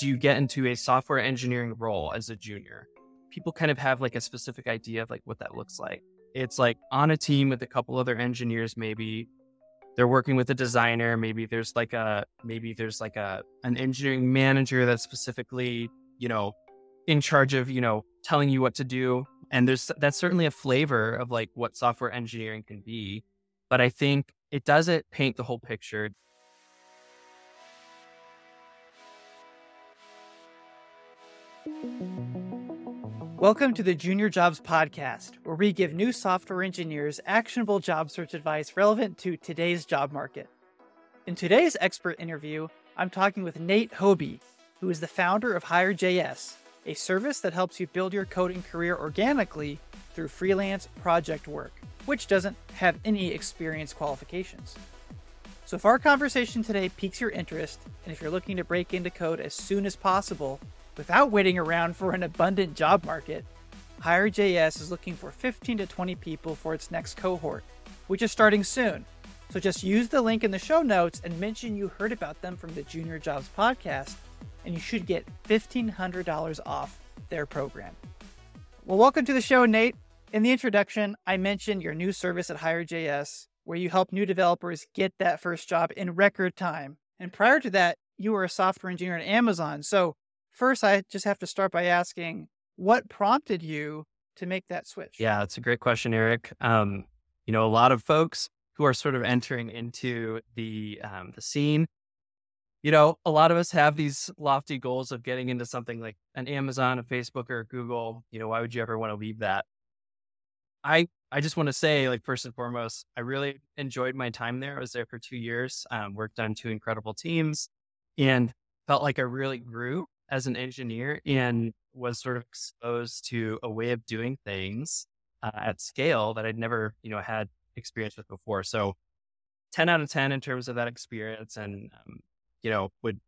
do you get into a software engineering role as a junior? People kind of have like a specific idea of like what that looks like. It's like on a team with a couple other engineers, maybe they're working with a designer. Maybe there's like a maybe there's like a an engineering manager that's specifically you know in charge of you know telling you what to do. And there's that's certainly a flavor of like what software engineering can be. But I think it doesn't paint the whole picture. Welcome to the Junior Jobs Podcast, where we give new software engineers actionable job search advice relevant to today's job market. In today's expert interview, I'm talking with Nate Hobi, who is the founder of Hire.js, a service that helps you build your coding career organically through freelance project work, which doesn't have any experience qualifications. So, if our conversation today piques your interest, and if you're looking to break into code as soon as possible, without waiting around for an abundant job market, Hire.js is looking for 15 to 20 people for its next cohort, which is starting soon. So just use the link in the show notes and mention you heard about them from the Junior Jobs podcast, and you should get $1,500 off their program. Well, welcome to the show, Nate. In the introduction, I mentioned your new service at Hire.js, where you help new developers get that first job in record time. And prior to that, you were a software engineer at Amazon. So First, I just have to start by asking what prompted you to make that switch? Yeah, that's a great question, Erik. Um, you know, a lot of folks who are sort of entering into the um, the scene, you know, a lot of us have these lofty goals of getting into something like an Amazon, a Facebook, or a Google. You know, why would you ever want to leave that? I I just want to say, like first and foremost, I really enjoyed my time there. I was there for two years, um, worked on two incredible teams, and felt like I really grew as an engineer and was sort of exposed to a way of doing things uh, at scale that I'd never, you know, had experience with before. So 10 out of 10 in terms of that experience and, um, you know, would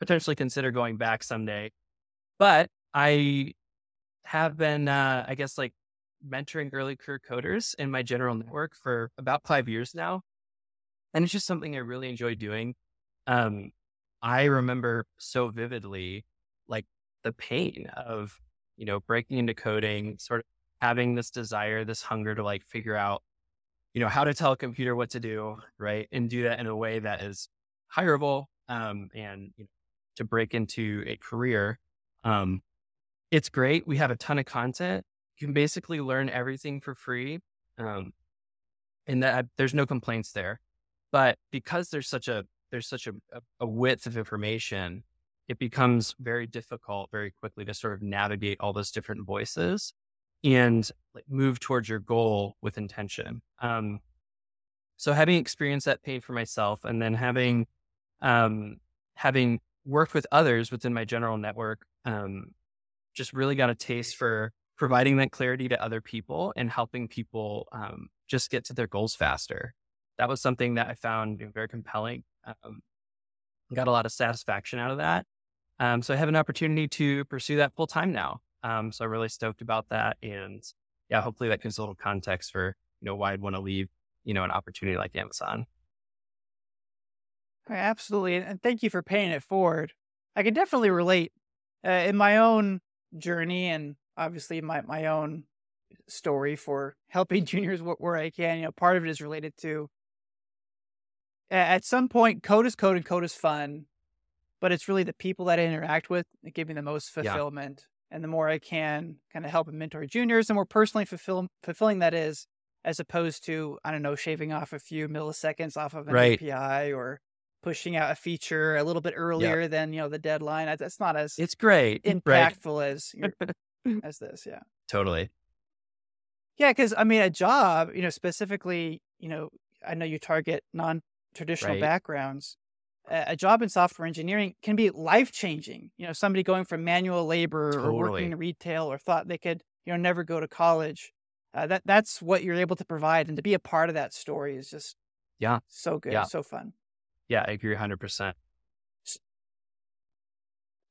potentially consider going back someday. But I have been, uh, I guess, like mentoring early career coders in my general network for about five years now. And it's just something I really enjoy doing. Um, I remember so vividly the pain of, you know, breaking into coding, sort of having this desire, this hunger to like figure out, you know, how to tell a computer what to do, right? And do that in a way that is hireable um, and you know, to break into a career. Um, it's great. We have a ton of content. You can basically learn everything for free. Um, and that there's no complaints there. But because there's such a there's such a, a width of information, it becomes very difficult very quickly to sort of navigate all those different voices and like move towards your goal with intention. Um, so having experienced that pain for myself and then having, um, having worked with others within my general network, um, just really got a taste for providing that clarity to other people and helping people, um, just get to their goals faster. That was something that I found very compelling. Um, got a lot of satisfaction out of that. Um, so I have an opportunity to pursue that full time now. Um, so I'm really stoked about that. And yeah, hopefully that gives a little context for, you know, why I'd want to leave, you know, an opportunity like Amazon. Absolutely. And thank you for paying it forward. I can definitely relate uh, in my own journey and obviously my, my own story for helping juniors where I can. You know, part of it is related to at some point, code is code and code is fun but it's really the people that I interact with that give me the most fulfillment. Yeah. And the more I can kind of help and mentor juniors, the more personally fulfill, fulfilling that is, as opposed to, I don't know, shaving off a few milliseconds off of an right. API or pushing out a feature a little bit earlier yep. than, you know, the deadline. That's not as it's great impactful right. as as this. Yeah. Totally. Yeah. Cause I mean, a job, you know, specifically, you know, I know you target non traditional right. backgrounds a job in software engineering can be life changing. You know, somebody going from manual labor totally. or working in retail or thought they could, you know, never go to college. Uh, that that's what you're able to provide, and to be a part of that story is just yeah, so good, yeah. so fun. Yeah, I agree, hundred percent.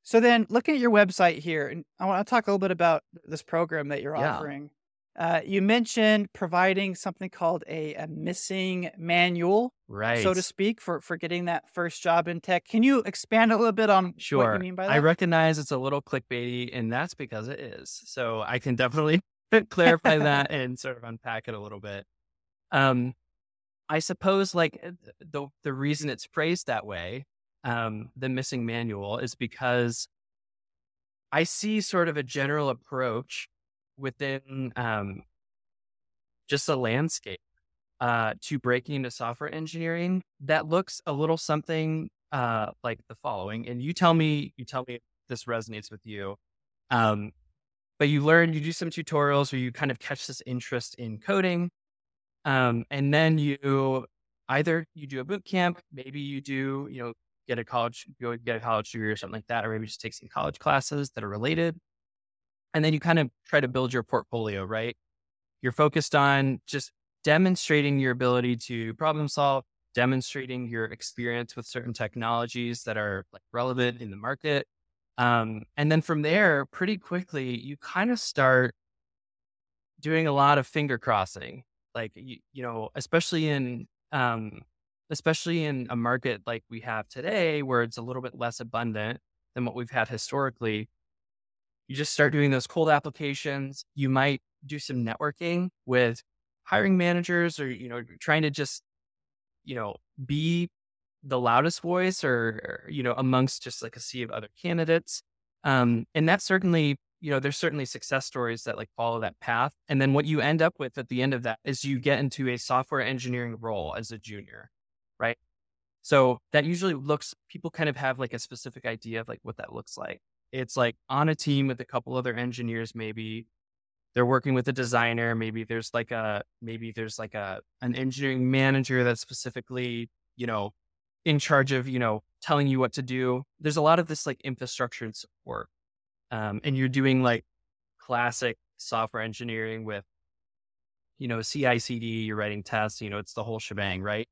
So then, looking at your website here, and I want to talk a little bit about this program that you're yeah. offering. Uh, you mentioned providing something called a, a missing manual, right? So to speak, for for getting that first job in tech. Can you expand a little bit on sure. what you mean by that? I recognize it's a little clickbaity, and that's because it is. So I can definitely clarify that and sort of unpack it a little bit. Um, I suppose like eh, the the reason it's phrased that way, um, the missing manual, is because I see sort of a general approach within um, just a landscape uh, to breaking into software engineering that looks a little something uh, like the following. And you tell me, you tell me if this resonates with you. Um, but you learn, you do some tutorials where you kind of catch this interest in coding. Um, and then you either you do a boot camp, maybe you do, you know, get a college, go get a college degree or something like that, or maybe just take some college classes that are related. And then you kind of try to build your portfolio, right? You're focused on just demonstrating your ability to problem solve, demonstrating your experience with certain technologies that are like relevant in the market. Um, and then from there, pretty quickly, you kind of start doing a lot of finger crossing. Like, you, you know, especially in, um, especially in a market like we have today, where it's a little bit less abundant than what we've had historically, you just start doing those cold applications. You might do some networking with hiring managers or, you know, trying to just, you know, be the loudest voice or, or you know, amongst just like a sea of other candidates. Um, and that's certainly, you know, there's certainly success stories that like follow that path. And then what you end up with at the end of that is you get into a software engineering role as a junior, right? So that usually looks, people kind of have like a specific idea of like what that looks like. It's like on a team with a couple other engineers, maybe they're working with a designer. Maybe there's like a, maybe there's like a, an engineering manager that's specifically, you know, in charge of, you know, telling you what to do. There's a lot of this like infrastructure and support. Um, and you're doing like classic software engineering with, you know, CI CD, you're writing tests, you know, it's the whole shebang, right?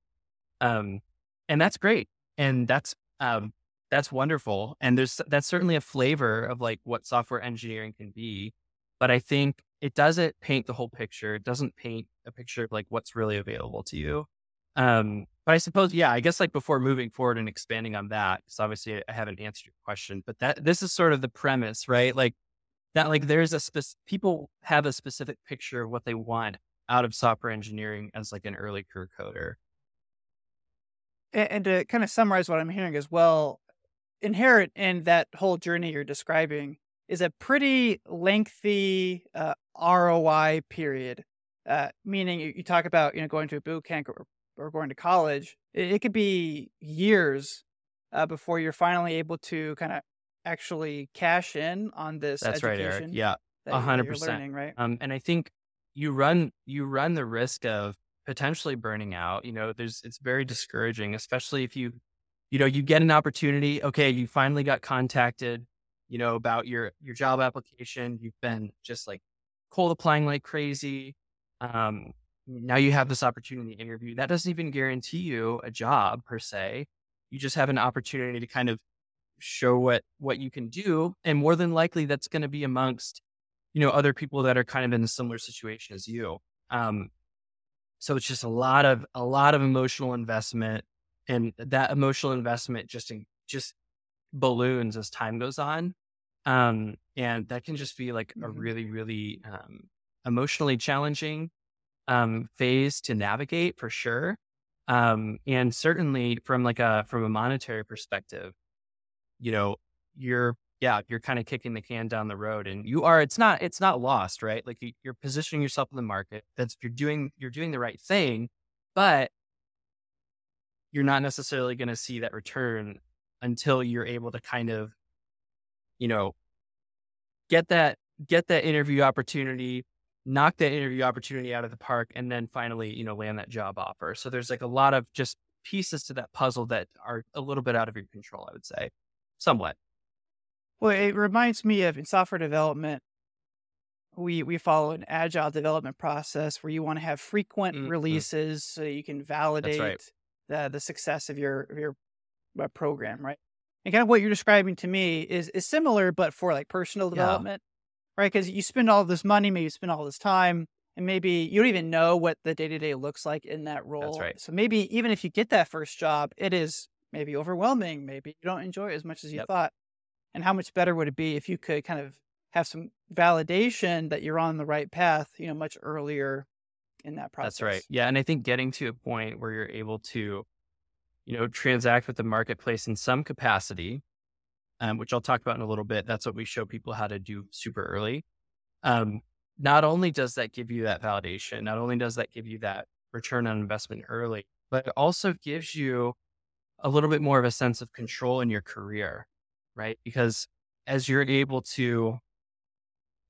Um, and that's great. And that's, um, that's wonderful. And there's that's certainly a flavor of like what software engineering can be. But I think it doesn't paint the whole picture. It doesn't paint a picture of like what's really available to you. Um, but I suppose, yeah, I guess like before moving forward and expanding on that, because obviously I haven't answered your question, but that this is sort of the premise, right? Like that, like there's a specific people have a specific picture of what they want out of software engineering as like an early career coder. And, and to kind of summarize what I'm hearing as well, inherent in that whole journey you're describing is a pretty lengthy uh, ROI period. Uh, meaning, you, you, talk about you know going to a boot camp or, or going to college. It, it could be years uh, before you're finally able to kind of actually cash in on this. That's right, Erik. Yeah, a hundred percent. Right. Um, and I think you run you run the risk of potentially burning out. You know, there's it's very discouraging, especially if you you know, you get an opportunity. Okay, you finally got contacted, you know, about your your job application. You've been just like cold applying like crazy. Um, now you have this opportunity to interview. That doesn't even guarantee you a job per se. You just have an opportunity to kind of show what what you can do, and more than likely, that's going to be amongst you know other people that are kind of in a similar situation as you. Um, so it's just a lot of a lot of emotional investment and that emotional investment just in, just balloons as time goes on um, and that can just be like a mm-hmm. really really um, emotionally challenging um, phase to navigate for sure um, and certainly from like a from a monetary perspective you know you're yeah you're kind of kicking the can down the road and you are it's not it's not lost right like you're positioning yourself in the market that's you're doing you're doing the right thing but you're not necessarily going to see that return until you're able to kind of, you know, get that get that interview opportunity, knock that interview opportunity out of the park, and then finally, you know, land that job offer. So there's like a lot of just pieces to that puzzle that are a little bit out of your control, I would say, somewhat. Well, it reminds me of in software development, we we follow an agile development process where you want to have frequent mm-hmm. releases so you can validate right the the success of your of your uh, program, right? And kind of what you're describing to me is is similar, but for like personal development, yeah. right? Because you spend all this money, maybe you spend all this time, and maybe you don't even know what the day to day looks like in that role. That's right. So maybe even if you get that first job, it is maybe overwhelming. Maybe you don't enjoy it as much as you Yep. thought. And how much better would it be if you could kind of have some validation that you're on the right path, you know, much earlier in that process? That's right. Yeah. And I think getting to a point where you're able to, you know, transact with the marketplace in some capacity, um, which I'll talk about in a little bit. That's what we show people how to do super early. Um, not only does that give you that validation, not only does that give you that return on investment early, but it also gives you a little bit more of a sense of control in your career, right? Because as you're able to,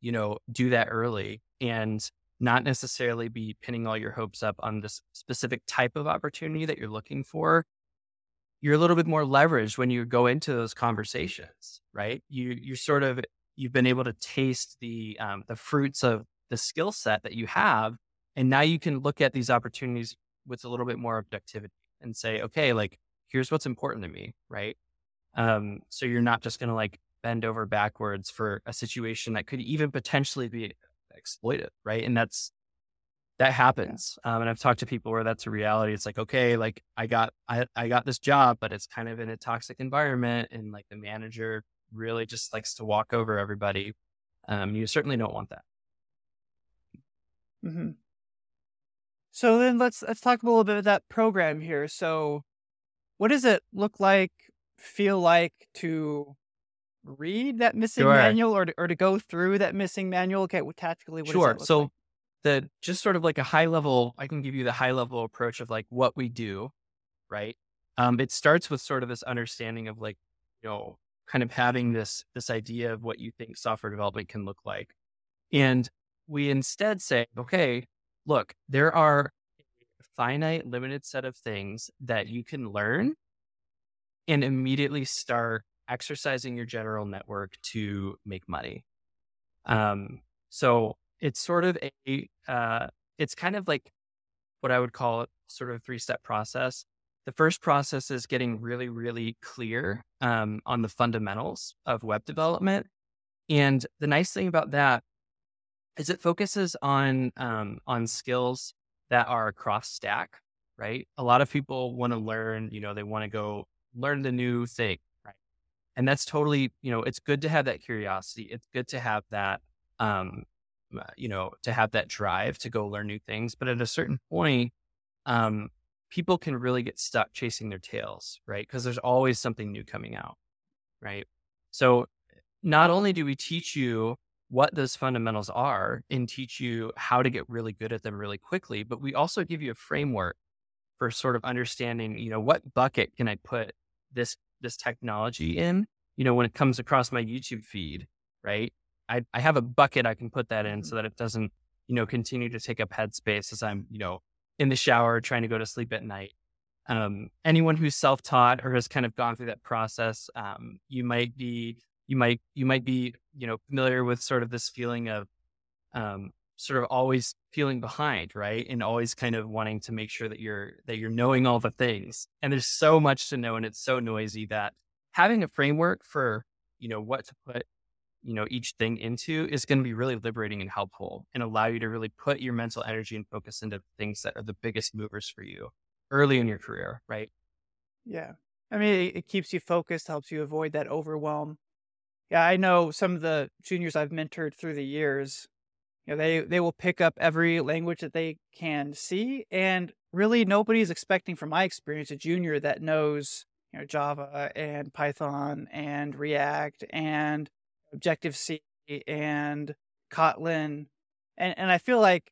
you know, do that early and not necessarily be pinning all your hopes up on this specific type of opportunity that you're looking for, you're a little bit more leveraged when you go into those conversations, right? You you're sort of you've been able to taste the um, the fruits of the skill set that you have, and now you can look at these opportunities with a little bit more objectivity and say, okay, like here's what's important to me, right? Um, so you're not just going to like bend over backwards for a situation that could even potentially be exploited, right? And that's that happens. Um, and I've talked to people where that's a reality. It's like, okay, like I got I, I got this job, but it's kind of in a toxic environment, and like the manager really just likes to walk over everybody. Um, you certainly don't want that. hmm So then let's let's talk a little bit about that program here. So what does it look like, feel like to read that missing Sure. manual or to, or to go through that missing manual? Okay, well, tactically, Sure. So like? the just sort of like a high level, I can give you the high level approach of like what we do, right? Um, it starts with sort of this understanding of like, you know, kind of having this this idea of what you think software development can look like. And we instead say, okay, look, there are a finite, limited set of things that you can learn and immediately start exercising your general network to make money. Um, so it's sort of a, uh, it's kind of like what I would call sort of a three step process. The first process is getting really, really clear um, on the fundamentals of web development. And the nice thing about that is it focuses on um, on skills that are cross stack, right? A lot of people want to learn, you know, they want to go learn the new thing? And that's totally, you know, it's good to have that curiosity. It's good to have that, um, uh, you know, to have that drive to go learn new things. But at a certain point, um, people can really get stuck chasing their tails, right? Because there's always something new coming out, right? So not only do we teach you what those fundamentals are and teach you how to get really good at them really quickly, but we also give you a framework for sort of understanding, you know, what bucket can I put this this technology in? You know, when it comes across my YouTube feed, right? I, I have a bucket I can put that in Mhm. so that it doesn't, you know, continue to take up headspace as I'm, you know, in the shower trying to go to sleep at night. Um, anyone who's self-taught or has kind of gone through that process, um, you might be, you might, you might be, you know, familiar with sort of this feeling of, um, sort of always feeling behind, right? And always kind of wanting to make sure that you're that you're knowing all the things. And there's so much to know and it's so noisy that having a framework for, you know, what to put, you know, each thing into is going to be really liberating and helpful and allow you to really put your mental energy and focus into things that are the biggest movers for you early in your career, right? Yeah. I mean, it, keeps you focused, helps you avoid that overwhelm. Yeah, I know some of the juniors I've mentored through the years, you know, they they will pick up every language that they can see, and really nobody's expecting, from my experience, a junior that knows you know Java and Python and React and Objective C and Kotlin, and and I feel like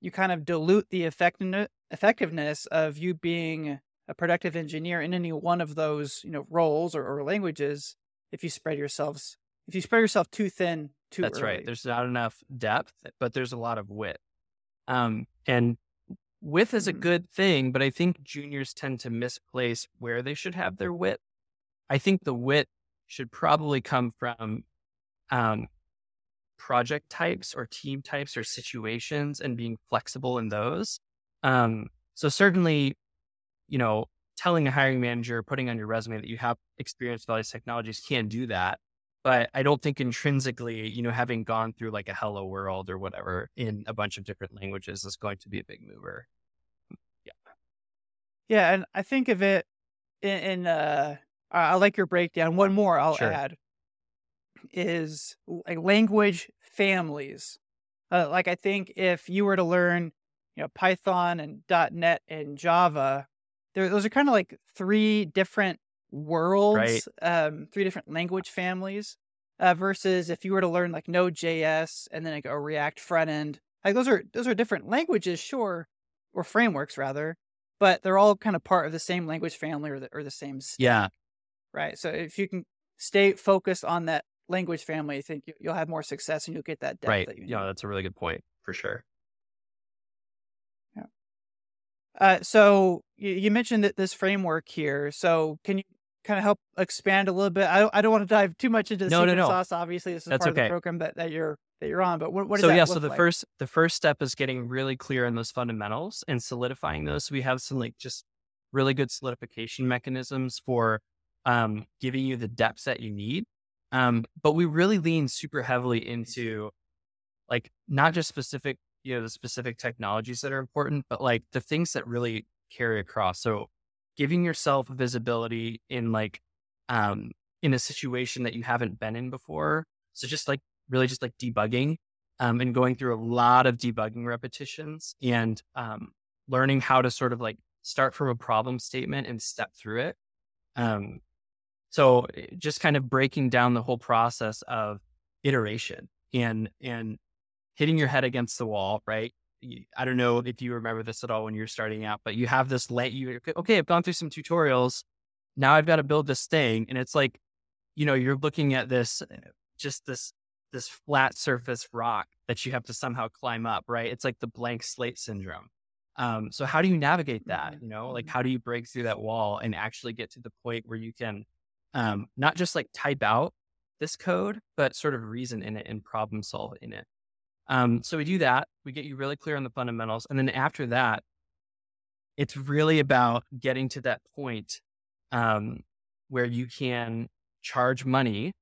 you kind of dilute the effectiveness of you being a productive engineer in any one of those you know roles or, or languages if you spread yourselves if you spread yourself too thin too That's early. right. There's not enough depth, but there's a lot of wit. Um, and width is a Mhm. good thing, but I think juniors tend to misplace where they should have their wit. I think the wit should probably come from um, project types or team types or situations and being flexible in those. Um, so certainly, you know, telling a hiring manager, putting on your resume that you have experience with all these technologies can't do that. But I don't think intrinsically, you know, having gone through like a hello world or whatever in a bunch of different languages is going to be a big mover. Yeah. Yeah. And I think of it in, in uh, I like your breakdown. One more I'll Sure. add is like language families. Uh, like I think if you were to learn, you know, Python and .NET and Java, there those are kind of like three different worlds, um, three different language families. Uh, versus if you were to learn like Node.js and then like a React front end, like those are those are different languages, sure, or frameworks rather, but they're all kind of part of the same language family or the, or the same Yeah. right? So if you can stay focused on that language family, I think you, you'll have more success and you'll get that depth Right. that you need. Yeah, that's a really good point for sure. Uh, so you, you mentioned that this framework here. So can you kind of help expand a little bit? I don't, I don't want to dive too much into the No, no, secret no. sauce. Obviously, this is That's part of the program that, that you're that you're on. But what, what does so yeah, so the like? first the first step is getting really clear on those fundamentals and solidifying those. We have some like just really good solidification mechanisms for um, giving you the depth that you need. Um, but we really lean super heavily into like not just specific, you know, the specific technologies that are important, but like the things that really carry across. So giving yourself visibility in like um in a situation that you haven't been in before. So just like really just like debugging um and going through a lot of debugging repetitions and um learning how to sort of like start from a problem statement and step through it. Um so eh, just kind of breaking down the whole process of iteration and and hitting your head against the wall, right? I don't know if you remember this at all when you're starting out, but you have this late, you, okay, I've gone through some tutorials. Now I've got to build this thing. And it's like, you know, you're looking at this, uh, just this, this flat surface rock that you have to somehow climb up, right? It's like the blank slate syndrome. Um, so how do you navigate that? Mhm. You know, like how do you break through that wall and actually get to the point where you can, um, not just like type out this code, but sort of reason in it and problem solve in it. Um, so we do that. We get you really clear on the fundamentals. And then after that, it's really about getting to that point um, where you can charge money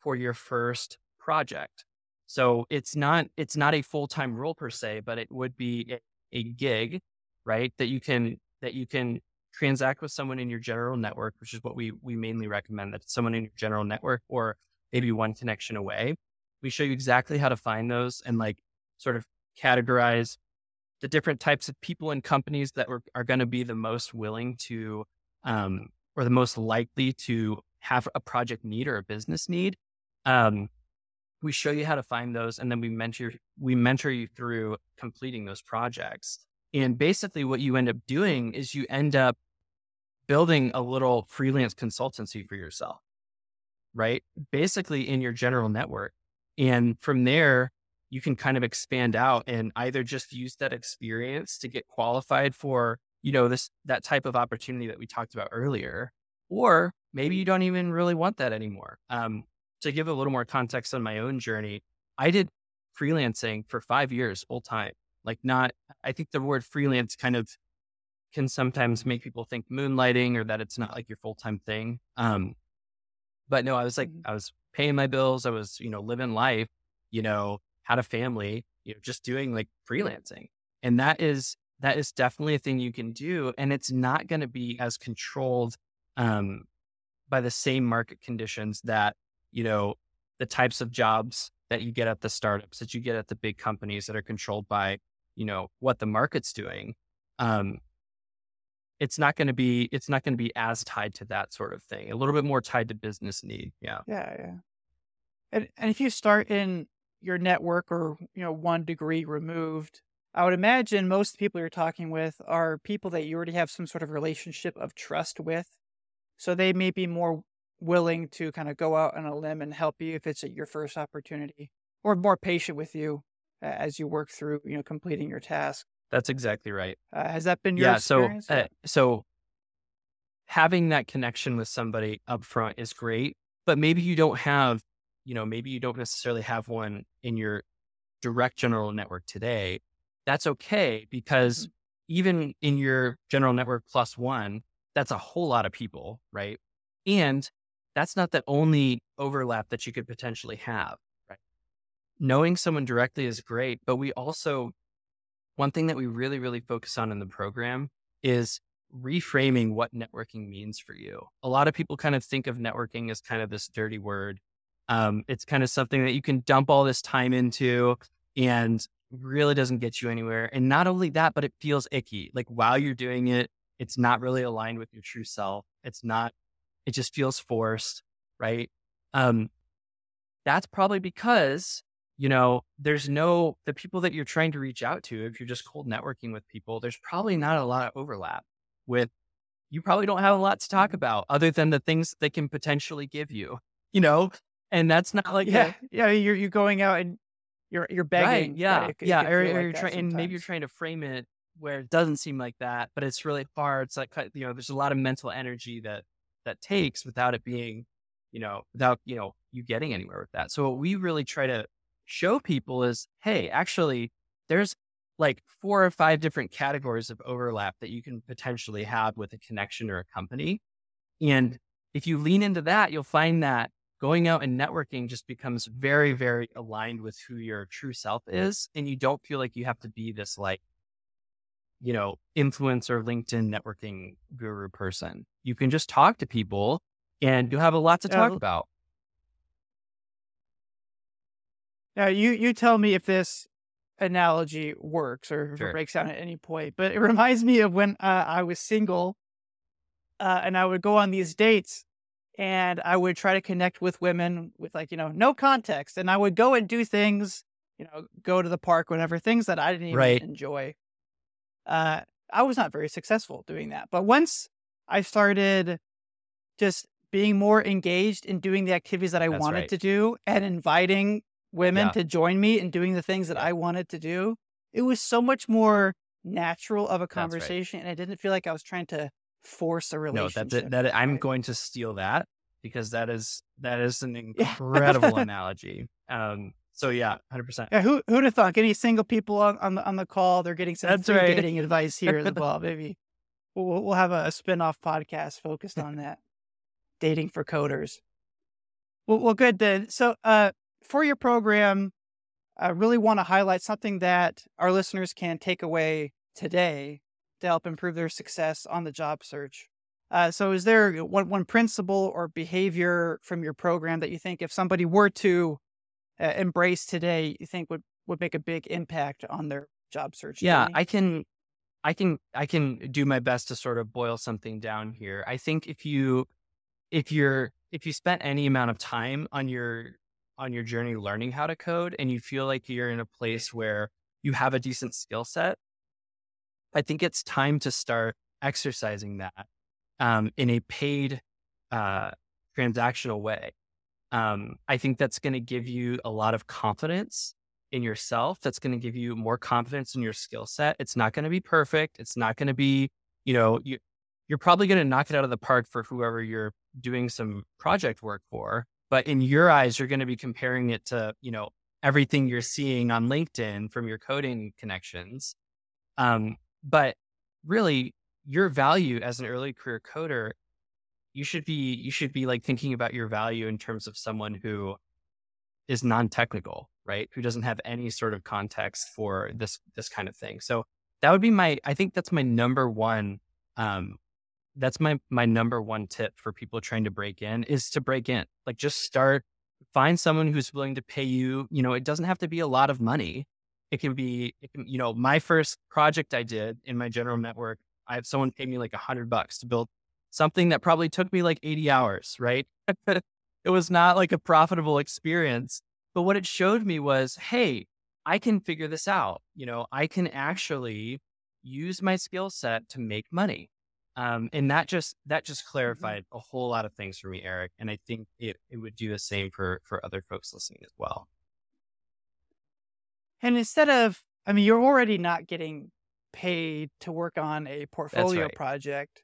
for your first project. So it's not it's not a full time role per se, but it would be a, gig, right? That you can that you can transact with someone in your general network, which is what we we mainly recommend that someone in your general network or maybe one connection away. We show you exactly how to find those and like sort of categorize the different types of people and companies that are going to be the most willing to um, or the most likely to have a project need or a business need. Um, we show you how to find those, and then we mentor we mentor you through completing those projects. And basically, what you end up doing is you end up building a little freelance consultancy for yourself, right? Basically, in your general network, and from there, you can kind of expand out and either just use that experience to get qualified for you know this that type of opportunity that we talked about earlier or maybe you don't even really want that anymore um, to give a little more context on my own journey i did freelancing for five years full time like not i think the word freelance kind of can sometimes make people think moonlighting or that it's not like your full-time thing um, but no i was like Mhm. i was paying my bills i was you know living life you know had a family you know just doing like freelancing. And that is that is definitely a thing you can do and it's not going to be as controlled um, by the same market conditions that you know the types of jobs that you get at the startups that you get at the big companies that are controlled by you know what the market's doing. Um, it's not going to be it's not going to be as tied to that sort of thing a little bit more tied to business need yeah Yeah, yeah. And and if you start in your network or you know one degree removed, I would imagine most people you're talking with are people that you already have some sort of relationship of trust with. So they may be more willing to kind of go out on a limb and help you if it's at your first opportunity, or more patient with you as you work through you know completing your task. That's exactly right Uh, has that been your yeah so uh, so having that connection with somebody up front is great but maybe you don't have you know maybe you don't necessarily have one in your direct general network today that's okay because even in your general network plus one that's a whole lot of people right and that's not the only overlap that you could potentially have. Right. Knowing someone directly is great, but we also, one thing that we really, really focus on in the program is reframing what networking means for you. A lot of people kind of think of networking as kind of this dirty word. Um, it's kind of something that you can dump all this time into and really doesn't get you anywhere. And not only that, but it feels icky. Like while you're doing it, it's not really aligned with your true self. It's not, it just feels forced, right? Um, that's probably because, you know, there's no, the people that you're trying to reach out to, if you're just cold networking with people, there's probably not a lot of overlap with, you probably don't have a lot to talk about other than the things they can potentially give you, you know? And that's not like, yeah, a, yeah, you're, you're going out and you're, you're begging. Right, yeah. Right? It, yeah. It or, or like you're trying, and maybe you're trying to frame it where it doesn't seem like that, but it's really hard. It's like, you know, there's a lot of mental energy that, that takes without it being, you know, without, you know, you getting anywhere with that. So what we really try to show people is, hey, actually, there's like four or five different categories of overlap that you can potentially have with a connection or a company. And if you lean into that, you'll find that going out and networking just becomes very, very aligned with who your true self is. And you don't feel like you have to be this like, you know, influencer LinkedIn networking guru person. You can just talk to people and you'll have a lot to talk about. Now you you tell me if this analogy works or if sure. it breaks down at any point. But it reminds me of when uh, I was single uh, and I would go on these dates and I would try to connect with women with like, you know, no context. And I would go and do things, you know, go to the park, whatever, things that I didn't even right. enjoy. Uh, I was not very successful doing that. But once I started just being more engaged in doing the activities that I That's wanted right. to do and inviting women yeah. to join me in doing the things that I wanted to do. It was so much more natural of a conversation, right. and I didn't feel like I was trying to force a relationship. No, that's That I'm going to steal that because that is that is an incredible analogy. Um, so yeah, hundred percent. Yeah, who who'd have thought? Any single people on, on the on the call? They're getting some That's right. dating advice here as well. Maybe we'll we'll have a, a spin off podcast focused on that, dating for coders. Well, well, good then. So, uh, for your program, I really want to highlight something that our listeners can take away today to help improve their success on the job search. Uh, so, is there one, one principle or behavior from your program that you think if somebody were to uh, embrace today, you think would, would make a big impact on their job search? Yeah, journey? I can, I can, I can do my best to sort of boil something down here. I think if you, if you're, if you spent any amount of time on your on your journey learning how to code and you feel like you're in a place where you have a decent skill set, I think it's time to start exercising that um, in a paid uh, transactional way. Um, I think that's going to give you a lot of confidence in yourself. That's going to give you more confidence in your skill set. It's not going to be perfect. It's not going to be, you know, you, you're probably going to knock it out of the park for whoever you're doing some project work for. But in your eyes, you're going to be comparing it to, you know, everything you're seeing on LinkedIn from your coding connections. Um, but really, your value as an early career coder, you should be you should be like thinking about your value in terms of someone who is non-technical, right? Who doesn't have any sort of context for this this kind of thing. So that would be my I think that's my number one um, that's my my number one tip for people trying to break in is to break in. Like just start find someone who's willing to pay you, you know, it doesn't have to be a lot of money. It can be it can, you know, my first project I did in my general network, I have someone pay me like a hundred bucks to build something that probably took me like 80 hours, right? it was not like a profitable experience. But what it showed me was, hey, I can figure this out. You know, I can actually use my skill set to make money. Um, and that just that just mm-hmm. clarified a whole lot of things for me, Erik. And I think it, it would do the same for for other folks listening as well. And instead of, I mean, you're already not getting paid to work on a portfolio right. project.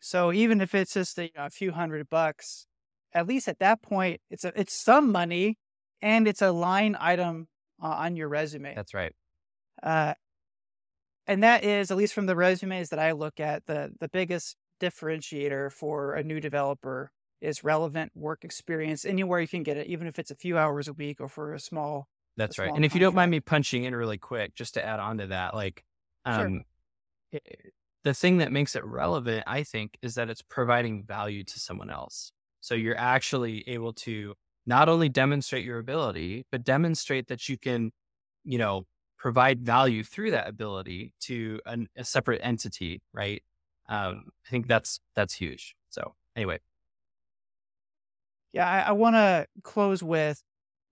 So even if it's just a, you know, a few hundred bucks, at least at that point, it's a, it's some money, and it's a line item uh, on your resume. That's right. Uh, and that is at least from the resumes that I look at the the biggest differentiator for a new developer is relevant work experience anywhere you can get it, even if it's a few hours a week or for a small. That's a right. small And if you don't mind me punching in really quick, just to add on to that, like, Sure. um, i- the thing that makes it relevant, I think, is that it's providing value to someone else. So you're actually able to not only demonstrate your ability, but demonstrate that you can, you know, provide value through that ability to an, a separate entity, right? Um, I think that's that's huge. So anyway, Yeah, I, I want to close with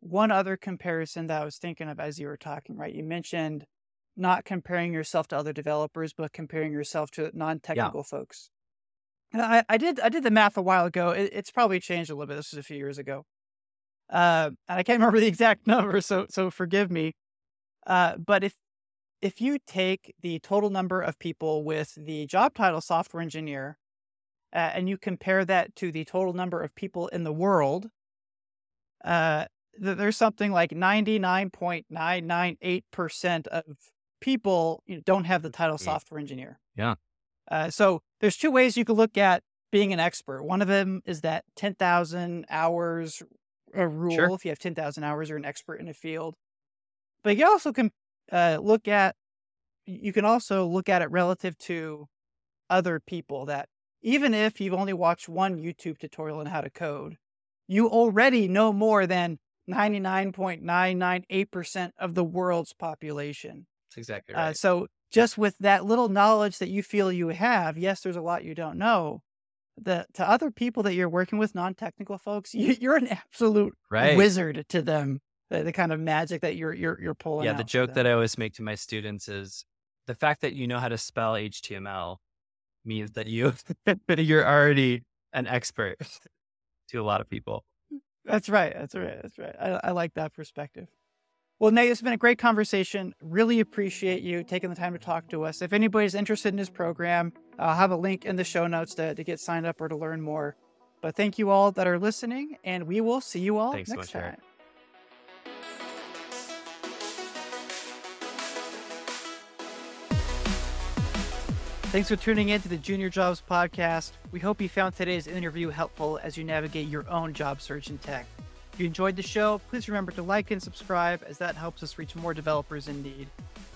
one other comparison that I was thinking of as you were talking, right? You mentioned not comparing yourself to other developers, but comparing yourself to non-technical folks. And I, I did I did the math a while ago. It, it's probably changed a little bit. This was a few years ago. Uh, and I can't remember the exact number, so so forgive me. Uh, but if if you take the total number of people with the job title software engineer uh, and you compare that to the total number of people in the world, uh, there's something like 99.998% of people you know, don't have the title Mm. software engineer. Yeah. Uh, so there's two ways you could look at being an expert. One of them is that 10,000 hours uh, rule. Sure. If you have 10,000 hours, you're an expert in a field. But you also can uh, look at you can also look at it relative to other people that even if you've only watched one YouTube tutorial on how to code, you already know more than 99.998% of the world's population. that's exactly Uh, right. so just with that little knowledge that you feel you have, yes, there's a lot you don't know. The to other people that you're working with, non-technical folks, you, you're an absolute right. wizard to them. The, the kind of magic that you're you're you're pulling. yeah the joke that i always make to my students is the fact that you know how to spell html means that you you're already an expert to a lot of people That's right. That's right. That's right. I, I like that perspective. Well, Nate, it's been a great conversation. Really appreciate you taking the time to talk to us. If anybody's interested in this program, I'll have a link in the show notes to, to get signed up or to learn more. But thank you all that are listening, and we will see you all Thanks so next much, Erik. Thanks for tuning in to the Junior Jobs Podcast. We hope you found today's interview helpful as you navigate your own job search in tech. If you enjoyed the show, please remember to like and subscribe as that helps us reach more developers in need.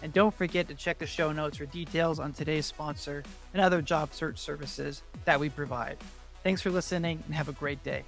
And don't forget to check the show notes for details on today's sponsor and other job search services that we provide. Thanks for listening and have a great day.